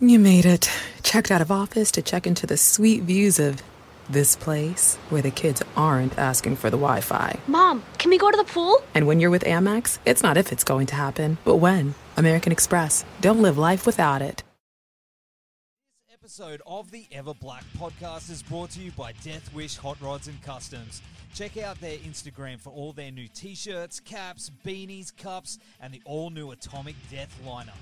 You made it. Checked out of office to check into the sweet views of this place where the kids aren't asking for the Wi Fi. Mom, can we go to the pool? And when you're with Amex, it's not if it's going to happen, but when. American Express. Don't live life without it. This episode of the Ever Black podcast is brought to you by Death Wish Hot Rods and Customs. Check out their Instagram for all their new t shirts, caps, beanies, cups, and the all new Atomic Death lineup.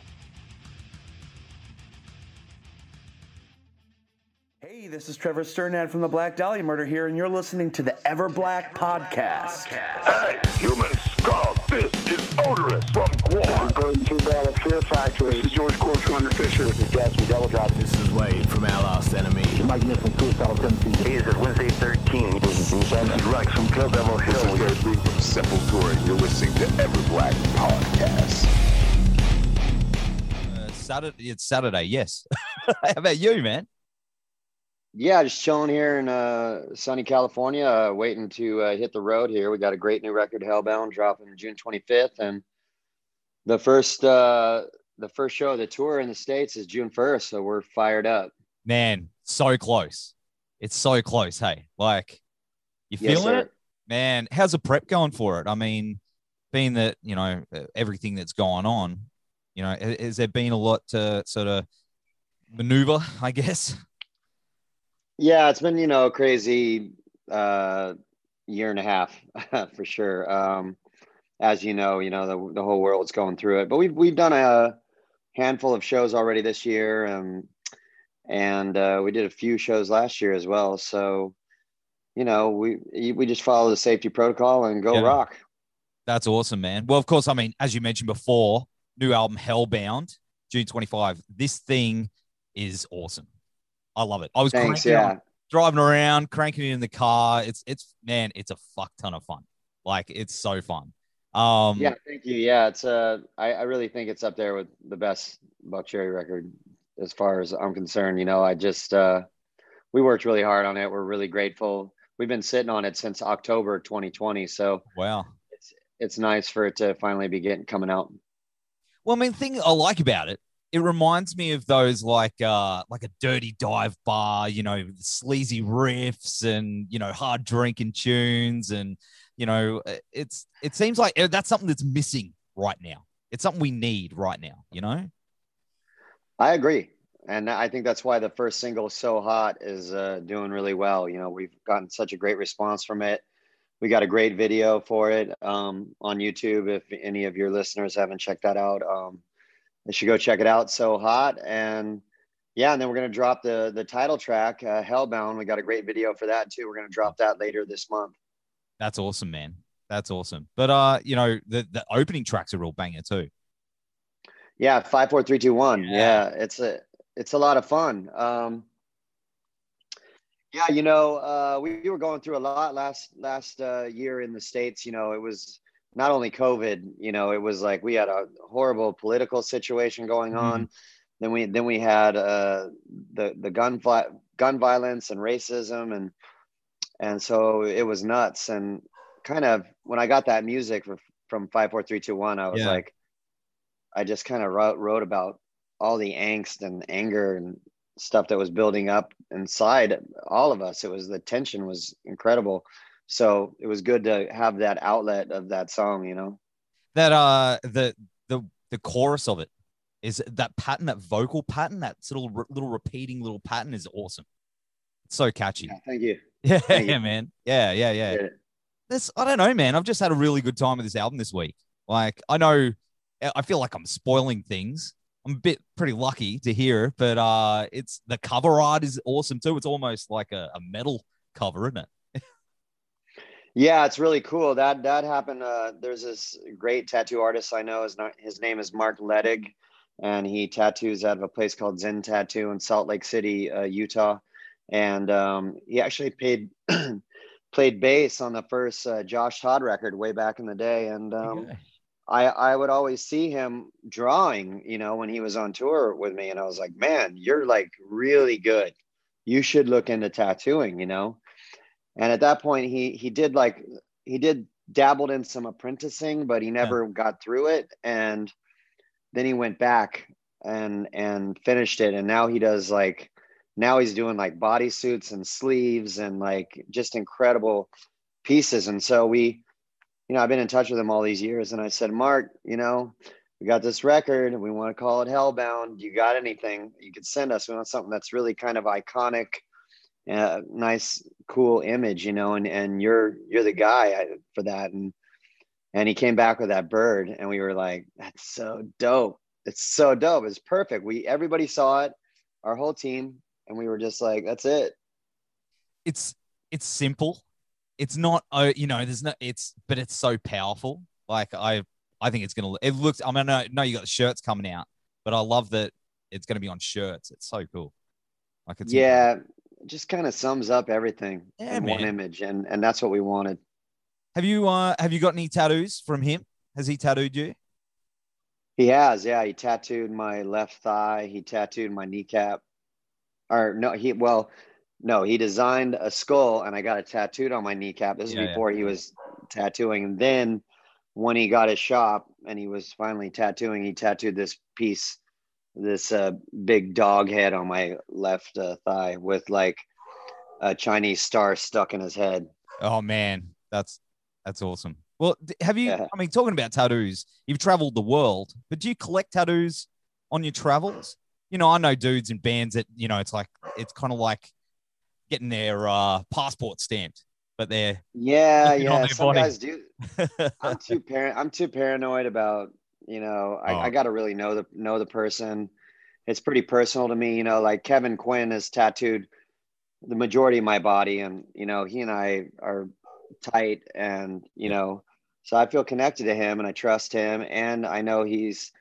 Hey, this is Trevor Strnad from the Black Dahlia Murder here, and you're listening to the Ever Black Podcast. Hey, human skull, this is Oderus from GWAR. Going to the Fear Factory. This is George Corpsegrinder Fisher. This is Jasmine Devil Drop. This is Wade from Our Last Enemy. Mike Nick from Suicidal Tendencies. Hey, this is Wednesday 13. This is Bruce This is Rex from Kill Devil Hill. This is Gary Big from Sepultura. You're listening to Ever Black Podcast. Uh, Saturday, it's Saturday, yes. How about you, man? Yeah, just chilling here in uh, sunny California, uh, waiting to uh, hit the road here. We got a great new record, Hellbound, dropping June 25th, and the first uh, the first show of the tour in the states is June 1st. So we're fired up. Man, so close. It's so close. Hey, like you Yes, feeling sir. it, man? How's the prep going for it? I mean, being that you know everything that's going on, you know, ha- has there been a lot to sort of maneuver? I guess. Yeah, it's been you know a crazy uh, year and a half for sure. Um, as you know, you know the the whole world's going through it, but we've we've done a handful of shows already this year, and and uh, we did a few shows last year as well. So, you know, we we just follow the safety protocol and go Yeah. rock. That's awesome, man. Well, of course, I mean, as you mentioned before, new album Hellbound, June 25. This thing is awesome. I love it. I was Thanks. on- Yeah. driving around, cranking it in the car. It's it's man, it's a fuck ton of fun. Like it's so fun. Um Yeah, thank you. Yeah, it's uh, I, I really think it's up there with the best Buckcherry record as far as I'm concerned. You know, I just uh, we worked really hard on it. We're really grateful. We've been sitting on it since October 2020, so wow. it's it's nice for it to finally be getting coming out. Well, I mean, thing I like about it, it reminds me of those like uh like a dirty dive bar, you know, sleazy riffs and you know hard drinking tunes, and you know, it's it seems like uh, that's something that's missing right now. It's something we need right now, you know. I agree, and I think that's why the first single "So Hot" is uh, doing really well. You know, we've gotten such a great response from it. We got a great video for it um, on YouTube. If any of your listeners haven't checked that out, um, they should go check it out. "So Hot," and yeah, and then we're gonna drop the the title track, uh, "Hellbound." We got a great video for that too. We're gonna drop that later this month. That's awesome, man. That's awesome. But uh, you know, the the opening track's a real banger too. Yeah, five, four, three, two, one. Yeah. Yeah, it's a it's a lot of fun. Um, yeah, you know, uh, we, we were going through a lot last last uh, year in the states. You know, it was not only COVID. You know, it was like we had a horrible political situation going on. Then we then we had uh, the the gun vi- gun violence and racism and and so it was nuts and kind of when I got that music from five four three two one, I was Yeah. like, I just kind of wrote, wrote about all the angst and anger and stuff that was building up inside all of us. It was the tension was incredible. So it was good to have that outlet of that song, you know. That uh, the the the chorus of it is that pattern, that vocal pattern, that little little repeating little pattern is awesome. It's so catchy. Yeah, thank you. Yeah, Thank you. man. Yeah, yeah, yeah. Yeah. This I don't know, man. I've just had a really good time with this album this week. Like I know, I feel like I'm spoiling things. I'm a bit pretty lucky to hear it, but uh, it's the cover art is awesome too. It's almost like a, a metal cover, isn't it? Yeah, it's really cool. That that happened. Uh, there's this great tattoo artist I know. His, his name is Mark Ledig, and he tattoos out of a place called Zen Tattoo in Salt Lake City, uh, Utah. And um, he actually paid played bass on the first uh, Josh Todd record way back in the day. And um. I I would always see him drawing, you know, when he was on tour with me, and I was like, man, you're like really good. You should look into tattooing, you know. And at that point, he he did like he did dabbled in some apprenticing, but he never got through it. And then he went back and and finished it. And now he does like now he's doing like bodysuits and sleeves and like just incredible pieces. And so we you know i've been in touch with him all these years. And i said mark you know we got this record. We want to call it hellbound. You got anything you could send us? We want something that's really kind of iconic uh, nice cool image you know and and you're you're the guy for that. And and he came back with that bird and we were like that's so dope. It's so dope. It's perfect. We everybody saw it our whole team and we were just like that's it. It's it's simple. It's not oh you know there's no it's but it's so powerful. Like i i think it's gonna it looks i mean i know you got the shirts coming out but i love that it's gonna be on shirts. It's so cool. Like it's yeah incredible. Just kind of sums up everything yeah, in man. one image and and that's what we wanted. Have you uh have you got any tattoos from him? Has he tattooed you? He has yeah. He tattooed my left thigh. He tattooed my kneecap. Or no he well no, he designed a skull and I got it tattooed on my kneecap. This is Yeah, before he was tattooing. And then when he got his shop and he was finally tattooing, he tattooed this piece, this uh, big dog head on my left uh, thigh with like a Chinese star stuck in his head. oh man that's that's awesome well have you Yeah. i mean talking about tattoos you've traveled the world but do you collect tattoos on your travels you know i know dudes in bands that you know it's like it's kind of like getting their uh passport stamped but they're Yeah, yeah. Some body. guys do. I'm too par- I'm too paranoid about, you know, I, Oh. I gotta really know the know the person. It's pretty personal to me, you know, like Kevin Quinn has tattooed the majority of my body and you know, he and I are tight and you know, so I feel connected to him and I trust him and I know he's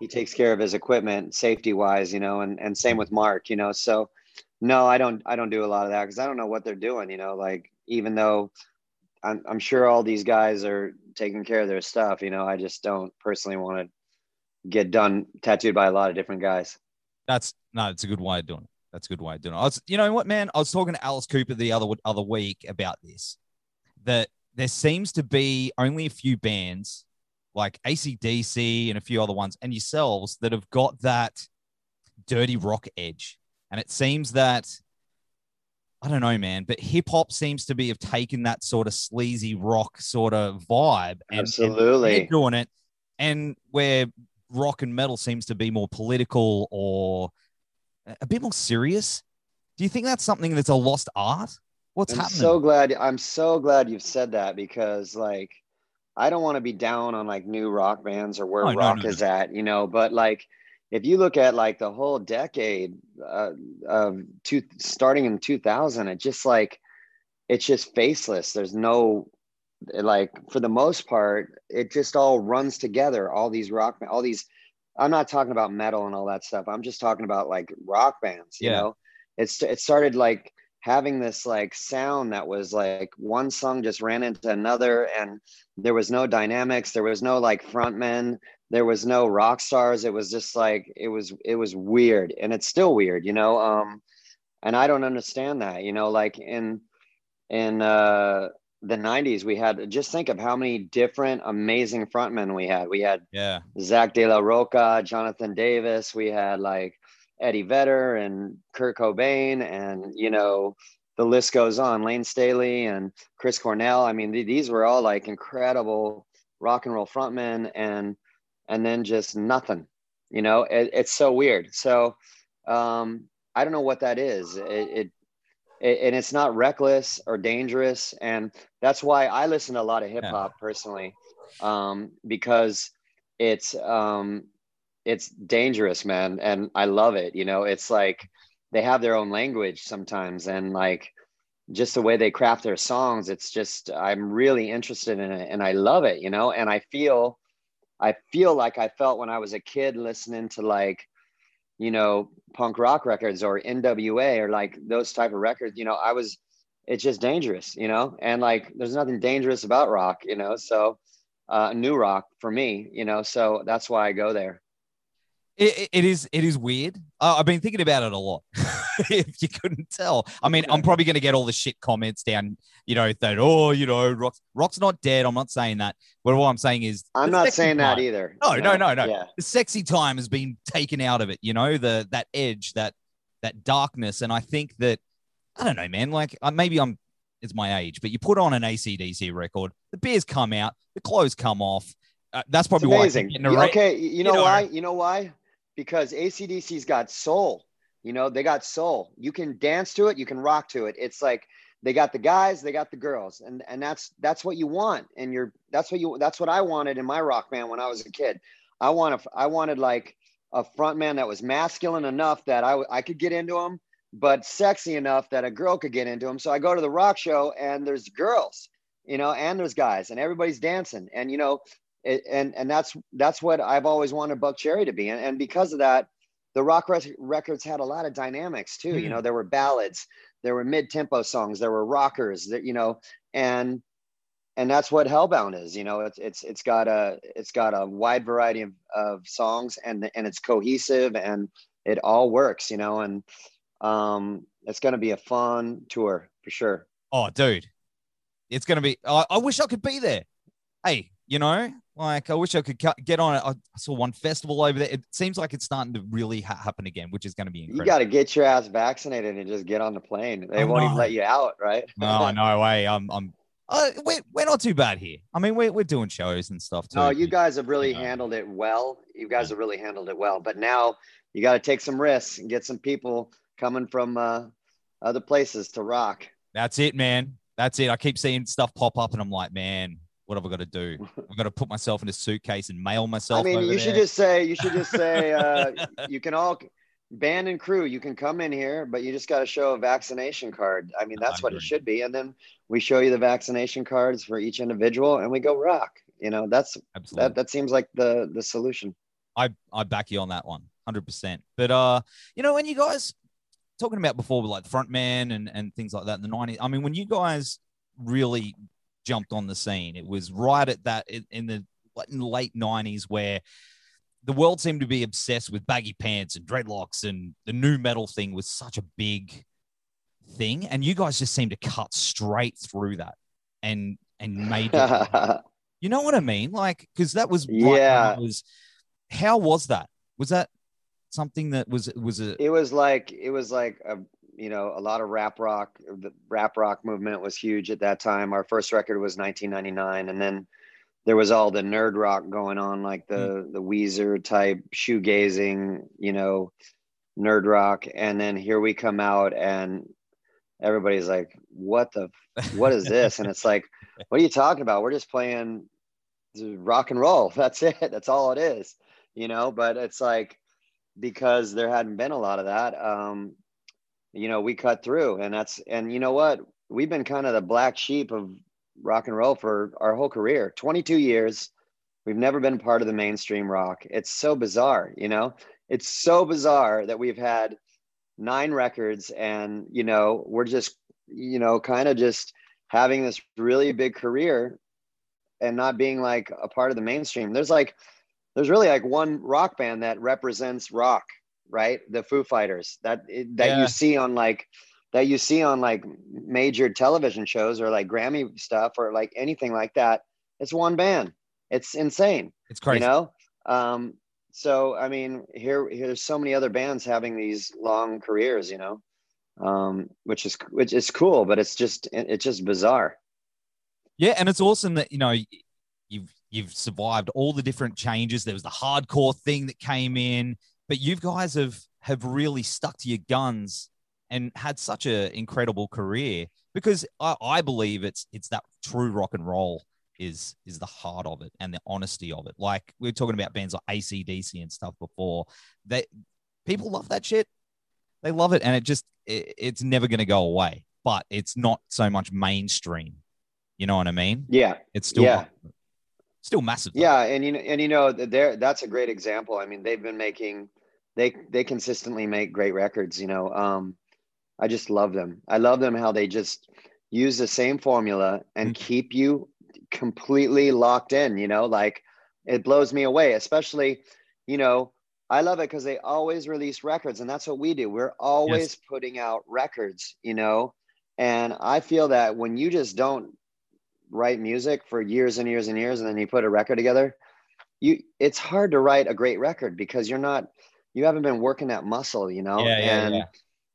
he takes care of his equipment safety wise, you know, and and same with Mark, you know. So no, I don't I don't do a lot of that because I don't know what they're doing, you know, like even though I'm, I'm sure all these guys are taking care of their stuff. You know, I just don't personally want to get done tattooed by a lot of different guys. That's no, it's a good way of doing it. That's a good way of doing it. I was, you know what, man? I was talking to Alice Cooper the other other week about this. That there seems to be only a few bands like ACDC and a few other ones, and yourselves that have got that dirty rock edge. And it seems that I don't know, man, but hip hop seems to be have taken that sort of sleazy rock sort of vibe. And, and Absolutely. they're doing it, and where rock and metal seems to be more political or a bit more serious. Do you think that's something that's a lost art? What's I'm happening? so glad. I'm so glad you've said that because like I don't want to be down on like new rock bands or where Oh, rock no, is at, you know. But like if you look at like the whole decade uh, of two starting in 2000, it just like it's just faceless. There's no like for the most part, it just all runs together. All these rock, all these. I'm not talking about metal and all that stuff. I'm just talking about like rock bands. You Yeah. know, it's it started like having this like sound that was like one song just ran into another and there was no dynamics there was no like frontmen there was no rock stars it was just like it was it was weird and it's still weird you know um and i don't understand that you know like in in uh the 90s we had just think of how many different amazing frontmen we had we had yeah, Zack De La Rocha, Jonathan Davis. We had like Eddie Vedder and Kurt Cobain, and you know the list goes on. Layne Staley and Chris Cornell. I mean, th- these were all like incredible rock and roll frontmen, and and then just nothing. You know, it, it's so weird. So um, I don't know what that is. It, it it, and it's not reckless or dangerous and that's why i listen to a lot of hip hop personally um, because it's um, it's dangerous man and i love it you know it's like they have their own language sometimes and like just the way they craft their songs it's just i'm really interested in it and i love it you know and i feel i feel like i felt when i was a kid listening to like you know punk rock records or nwa or like those type of records you know i was it's just dangerous you know? And like there's nothing dangerous about rock you know? So uh new rock for me you know? So that's why i go there It, it- it is it is weird. Uh, I've been thinking about it a lot. if you couldn't tell, I mean, I'm probably going to get all the shit comments down. You know that oh, you know, Rock's Rock's not dead. I'm not saying that. But what I'm saying is, I'm not sexy saying that either. No, you no, no, no. Yeah. The sexy time has been taken out of it. You know, the that edge, that that darkness, and I think that I don't know, man. Like uh, maybe I'm it's my age, but you put on an ACDC record, the beers come out, the clothes come off. Uh, that's probably why I amazing. getting You- ra- okay, you, you know, know. why? You know why? Because ACDC's got soul. You know, they got soul. You can dance to it, you can rock to it. It's like they got the guys, they got the girls, and and that's that's what you want. And you're that's what you that's what I wanted in my rock band when I was a kid. I want I wanted like a front man that was masculine enough that I I could get into him, but sexy enough that a girl could get into him. So I go to the rock show and there's girls, you know, and there's guys, and everybody's dancing, and you know, it, and and that's that's what I've always wanted Buckcherry to be, and, and because of that, the rock records had a lot of dynamics too. You Mm. know, there were ballads, there were mid-tempo songs, there were rockers, that you know, and and that's what Hellbound is. You know, it's it's it's got a it's got a wide variety of, of songs, and and it's cohesive, and it all works. You know, and um, it's going to be a fun tour for sure. Oh, dude, it's gonna be. I, I wish I could be there. Hey, you know, like I wish I could get on it. I saw one festival over there. It seems like it's starting to really ha- happen again, which is going to be incredible. You got to get your ass vaccinated and just get on the plane. They I won't even let you out, right? no, no way. I'm, I'm. Uh, we're, we're not too bad here. I mean, we're, we're doing shows and stuff too. No, you guys have really Yeah. handled it well. You guys have really handled it well. But now you got to take some risks and get some people coming from uh, other places to rock. That's it, man. That's it. I keep seeing stuff pop up, and I'm like, man, what have I got to do? I've got to put myself in a suitcase and mail myself. I mean, you should just say you should just say uh, you can all band and crew. You can come in here, but you just got to show a vaccination card. I mean, I that's what it should be. And then we show you the vaccination cards for each individual, and we go rock. You know, that's absolutely. that. That seems like the the solution. I I back you on that one, hundred percent. But uh, you know, when you guys talking about before, like front man and and things like that in the nineties. I mean, when you guys really jumped on the scene, it was right at that in, the in the late nineties where the world seemed to be obsessed with baggy pants and dreadlocks, and the nu metal thing was such a big thing, and you guys just seemed to cut straight through that and and made it you know what I mean? Like, because that was Yeah. was. How was that? Was that something that was was a it was like it was like a you know a lot of rap rock the rap rock movement was huge at that time. Our first record was 1999 and then there was all the nerd rock going on like the the weezer type shoegazing you know nerd rock. And then here we come out and everybody's like what the what is this? And it's like what are you talking about? We're just playing rock and roll. That's it. That's all it is. You know but it's like because there hadn't been a lot of that um you know we cut through. And that's and you know what? We've been kind of the black sheep of rock and roll for our whole career. 22 years we've never been part of the mainstream rock. It's so bizarre you know? It's so bizarre that we've had nine records and you know we're just you know kind of just having this really big career and not being like a part of the mainstream. There's like there's really like one rock band that represents rock right? The foo fighters that that Yeah. you see on like that you see on like major television shows or like grammy stuff or like anything like that. It's one band. It's insane it's crazy. you know? Um so i mean here here's so many other bands having these long careers you know? Um which is which is cool but it's just it's just bizarre. Yeah, and it's awesome that you know you've you've survived all the different changes. There was the hardcore thing that came in, but you guys have have really stuck to your guns and had such an incredible career because I, I believe it's it's that true rock and roll is is the heart of it and the honesty of it. Like we were talking about bands like ACDC and stuff before. They people love that shit. They love it, and it just it, it's never going to go away. But it's not so much mainstream. You know what I mean? yeah It's still Yeah. Still massive. though. yeah and you know and you know there that's a great example i mean they've been making they they consistently make great records you know um i just love them i love them how they just use the same formula and Mhm. keep you completely locked in you know like it blows me away especially you know I love it because they always release records, and that's what we do. We're always putting out records, you know. And I feel that when you just don't write music for years and years and years, and then you put a record together, you it's hard to write a great record because you're not you haven't been working that muscle, you know. Yeah, yeah, and yeah.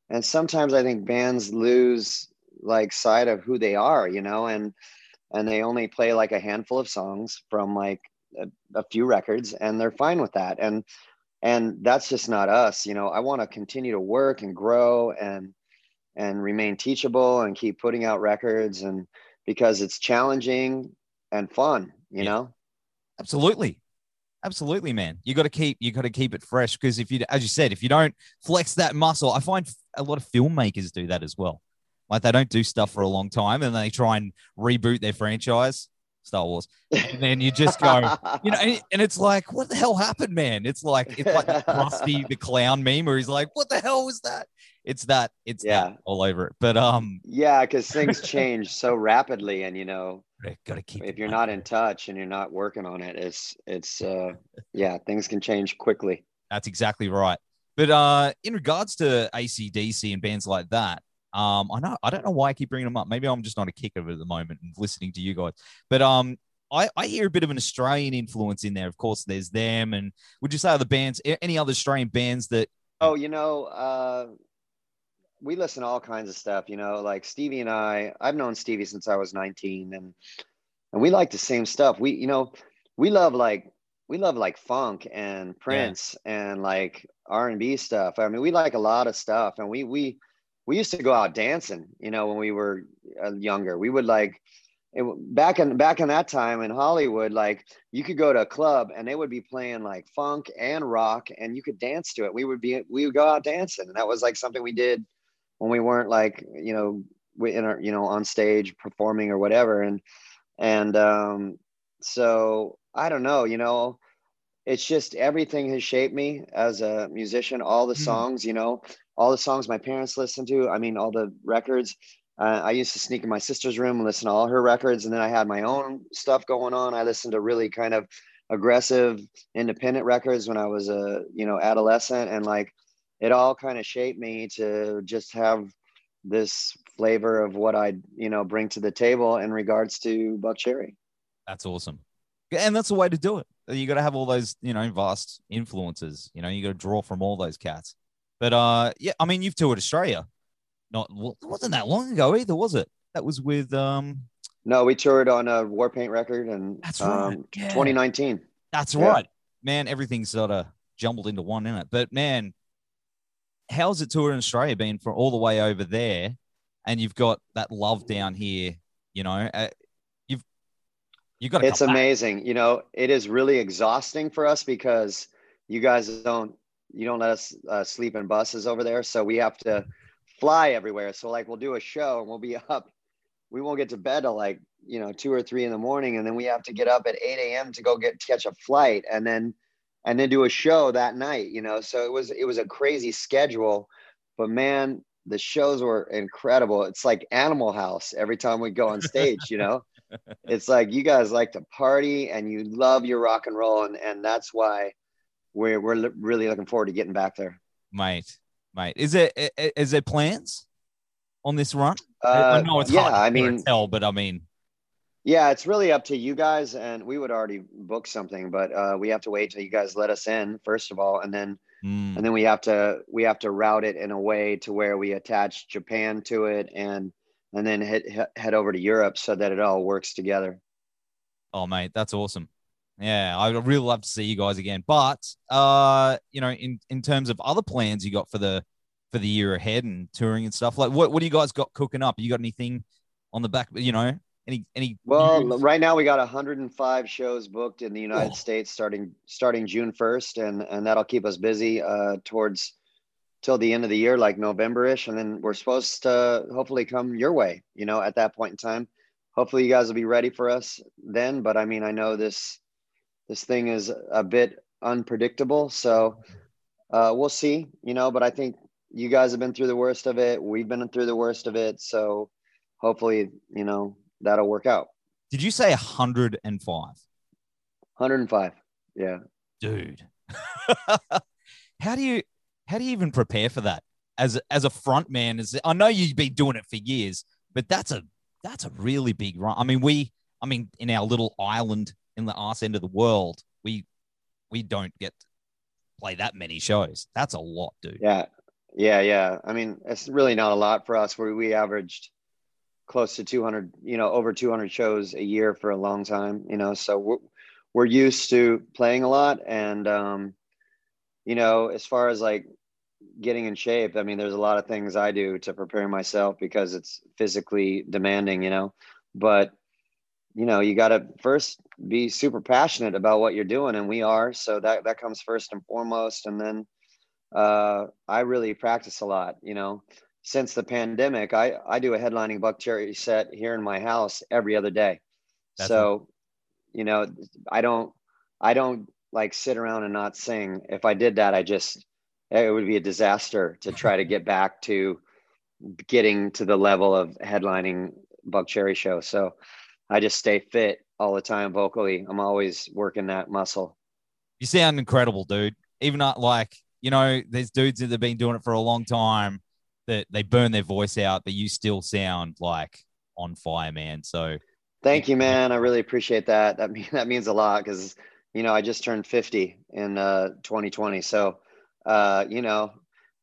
and sometimes I think bands lose like sight of who they are, you know, and and they only play like a handful of songs from like a, a few records, and they're fine with that. And and that's just not us, you know. I want to continue to work and grow and and remain teachable and keep putting out records and because it's challenging and fun, you Yeah. know. Absolutely. Absolutely, man. You got to keep you got to keep it fresh because if you, as you said, if you don't flex that muscle, I find a lot of filmmakers do that as well. Like they don't do stuff for a long time and they try and reboot their franchise, Star Wars, and then you just go, you know, and, and it's like, what the hell happened, man? It's like it's like the the Clown meme where he's like, what the hell was that? It's that, it's Yeah. that all over it. But um, yeah, because things change so rapidly, and you know, got to keep. if you're not in touch and you're not working on it, it's it's uh yeah, things can change quickly. That's exactly right. But uh, in regards to ACDC and bands like that, um, I know I don't know why I keep bringing them up. Maybe I'm just not a kick of it at the moment and listening to you guys. But um, I, I hear a bit of an Australian influence in there. Of course, there's them, and would you say other bands, any other Australian bands that? Oh, you know, uh we listen to all kinds of stuff, you know, like Stevie and I, I've known Stevie since I was 19 and and we like the same stuff. We, you know, we love like we love like funk and Prince and like R&B stuff. I mean, we like a lot of stuff and we we we used to go out dancing, you know, when we were uh, younger. We would like it, back in back in that time in Hollywood, like you could go to a club and they would be playing like funk and rock, and you could dance to it. We would be we would go out dancing, and that was like something we did when we weren't like you know we in our you know on stage performing or whatever. And and um, so I don't know, you know, it's just everything has shaped me as a musician. All the Mm. songs, you know, all the songs my parents listened to. I mean, all the records. Uh, I used to sneak in my sister's room and listen to all her records, and then I had my own stuff going on. I listened to really kind of aggressive, independent records when I was a you know adolescent, and like it all kind of shaped me to just have this flavor of what I you know bring to the table in regards to Buckcherry. That's awesome, and that's the way to do it. You got to have all those, you know, vast influences. You know, you got to draw from all those cats. But uh, yeah, I mean, you've toured Australia. Not well, it wasn't that long ago either, was it? That was with um. No, we toured on a Warpaint record, and That's right, um, yeah. 2019. That's Yeah. right, man. Everything's sort of jumbled into one in it. But man, how's it touring Australia been for all the way over there? And you've got that love down here. You know, uh, you've you've got. It's come back. amazing you know it is really exhausting for us because you guys don't you don't let us uh, sleep in buses over there. So we have to fly everywhere. So like we'll do a show and we'll be up. We won't get to bed till like you know two or three in the morning. And then we have to get up at 8 a.m to go get catch a flight and then and then do a show that night you know? So it was it was a crazy schedule. But man the shows were incredible. It's like animal house every time we go on stage you know? It's like you guys like to party and you love your rock and roll. And and that's why we're we're really looking forward to getting back there mate, mate. Is there i- i- is there plans on this run? I uh, know it's yeah to i mean tell, but I mean, yeah it's really up to you guys and we would already book something but uh we have to wait till you guys let us in first of all and then mm, and then we have to we have to route it in a way to where we attach japan to it and and then head head over to europe so that it all works together oh mate, that's awesome. Yeah, I would really love to see you guys again. But uh, you know, in in terms of other plans you got for the for the year ahead and touring and stuff, like what what do you guys got cooking up? You got anything on the back? You know, any any? Well, news? right now we got 105 shows booked in the United Oh. States starting starting June 1st, and and that'll keep us busy uh, towards till the end of the year, like November-ish, and then we're supposed to hopefully come your way. You know, at that point in time, hopefully you guys will be ready for us then. But I mean, I know this this thing is a bit unpredictable, so uh, we'll see. You know, but I think you guys have been through the worst of it. We've been through the worst of it, so hopefully, you know, that'll work out. Did you say 105? 105. Yeah. Dude. how do you how do you even prepare for that as as a front man? As I know you've been doing it for years, but that's a that's a really big run. I mean, we I mean, in our little island in the arse end of the world, we we don't get play that many shows. That's a lot, dude. Yeah, yeah, yeah. I mean, it's really not a lot for us. Where we averaged close to 200, you know, over 200 shows a year for a long time. You know, so we're we're used to playing a lot, and um, you know, as far as like getting in shape, I mean, there's a lot of things I do to prepare myself because it's physically demanding. You know, but you know, you got to first be super passionate about what you're doing, and we are. So that that comes first and foremost, and then uh, I really practice a lot. You know, since the pandemic, I I do a headlining Buckcherry set here in my house every other day. That's so, you know, I don't I don't like sit around and not sing. If I did that, I just it would be a disaster to try to get back to getting to the level of headlining Buckcherry show. So I just stay fit all the time vocally. I'm always working that muscle. You sound incredible, dude. Even not like you know, there's dudes that have been doing it for a long time that they burn their voice out, but you still sound like on fire, man. So Thank you, man. I really appreciate that. That mean, that means a lot because you know I just turned 50 in uh, 2020. So uh, you know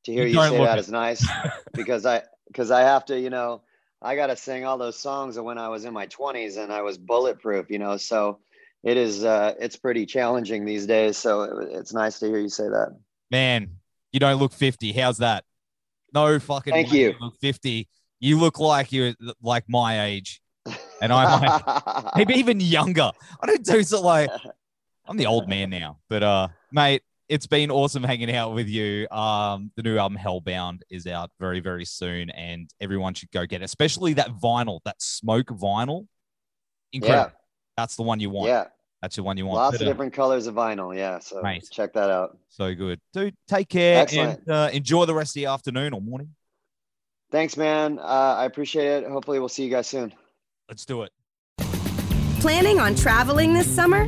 to hear You you, say that it. is nice because I because I have to you know I got to sing all those songs of when I was in my 20s and I was bulletproof. You know, so it is uh, it's pretty challenging these days. So it, it's nice to hear you say that. man, you don't look 50. How's that? No fucking Thank way you. look 50. You look like you're like my age. And I'm like, maybe even younger. I don't do so like I'm the old man now. But uh mate, it's been awesome hanging out with you. Um the new album Hellbound is out very, very soon, and everyone should go get it, especially that vinyl, that smoke vinyl. Incredible. yeah, That's the one you want. yeah. That's the one you want. Lots But, of uh, different colors of vinyl. Yeah, so Mate. check that out. So good. Dude, take care Excellent. and uh, enjoy the rest of the afternoon or morning. Thanks, man. Uh, I appreciate it. Hopefully, we'll see you guys soon. Let's do it. Planning on traveling this summer?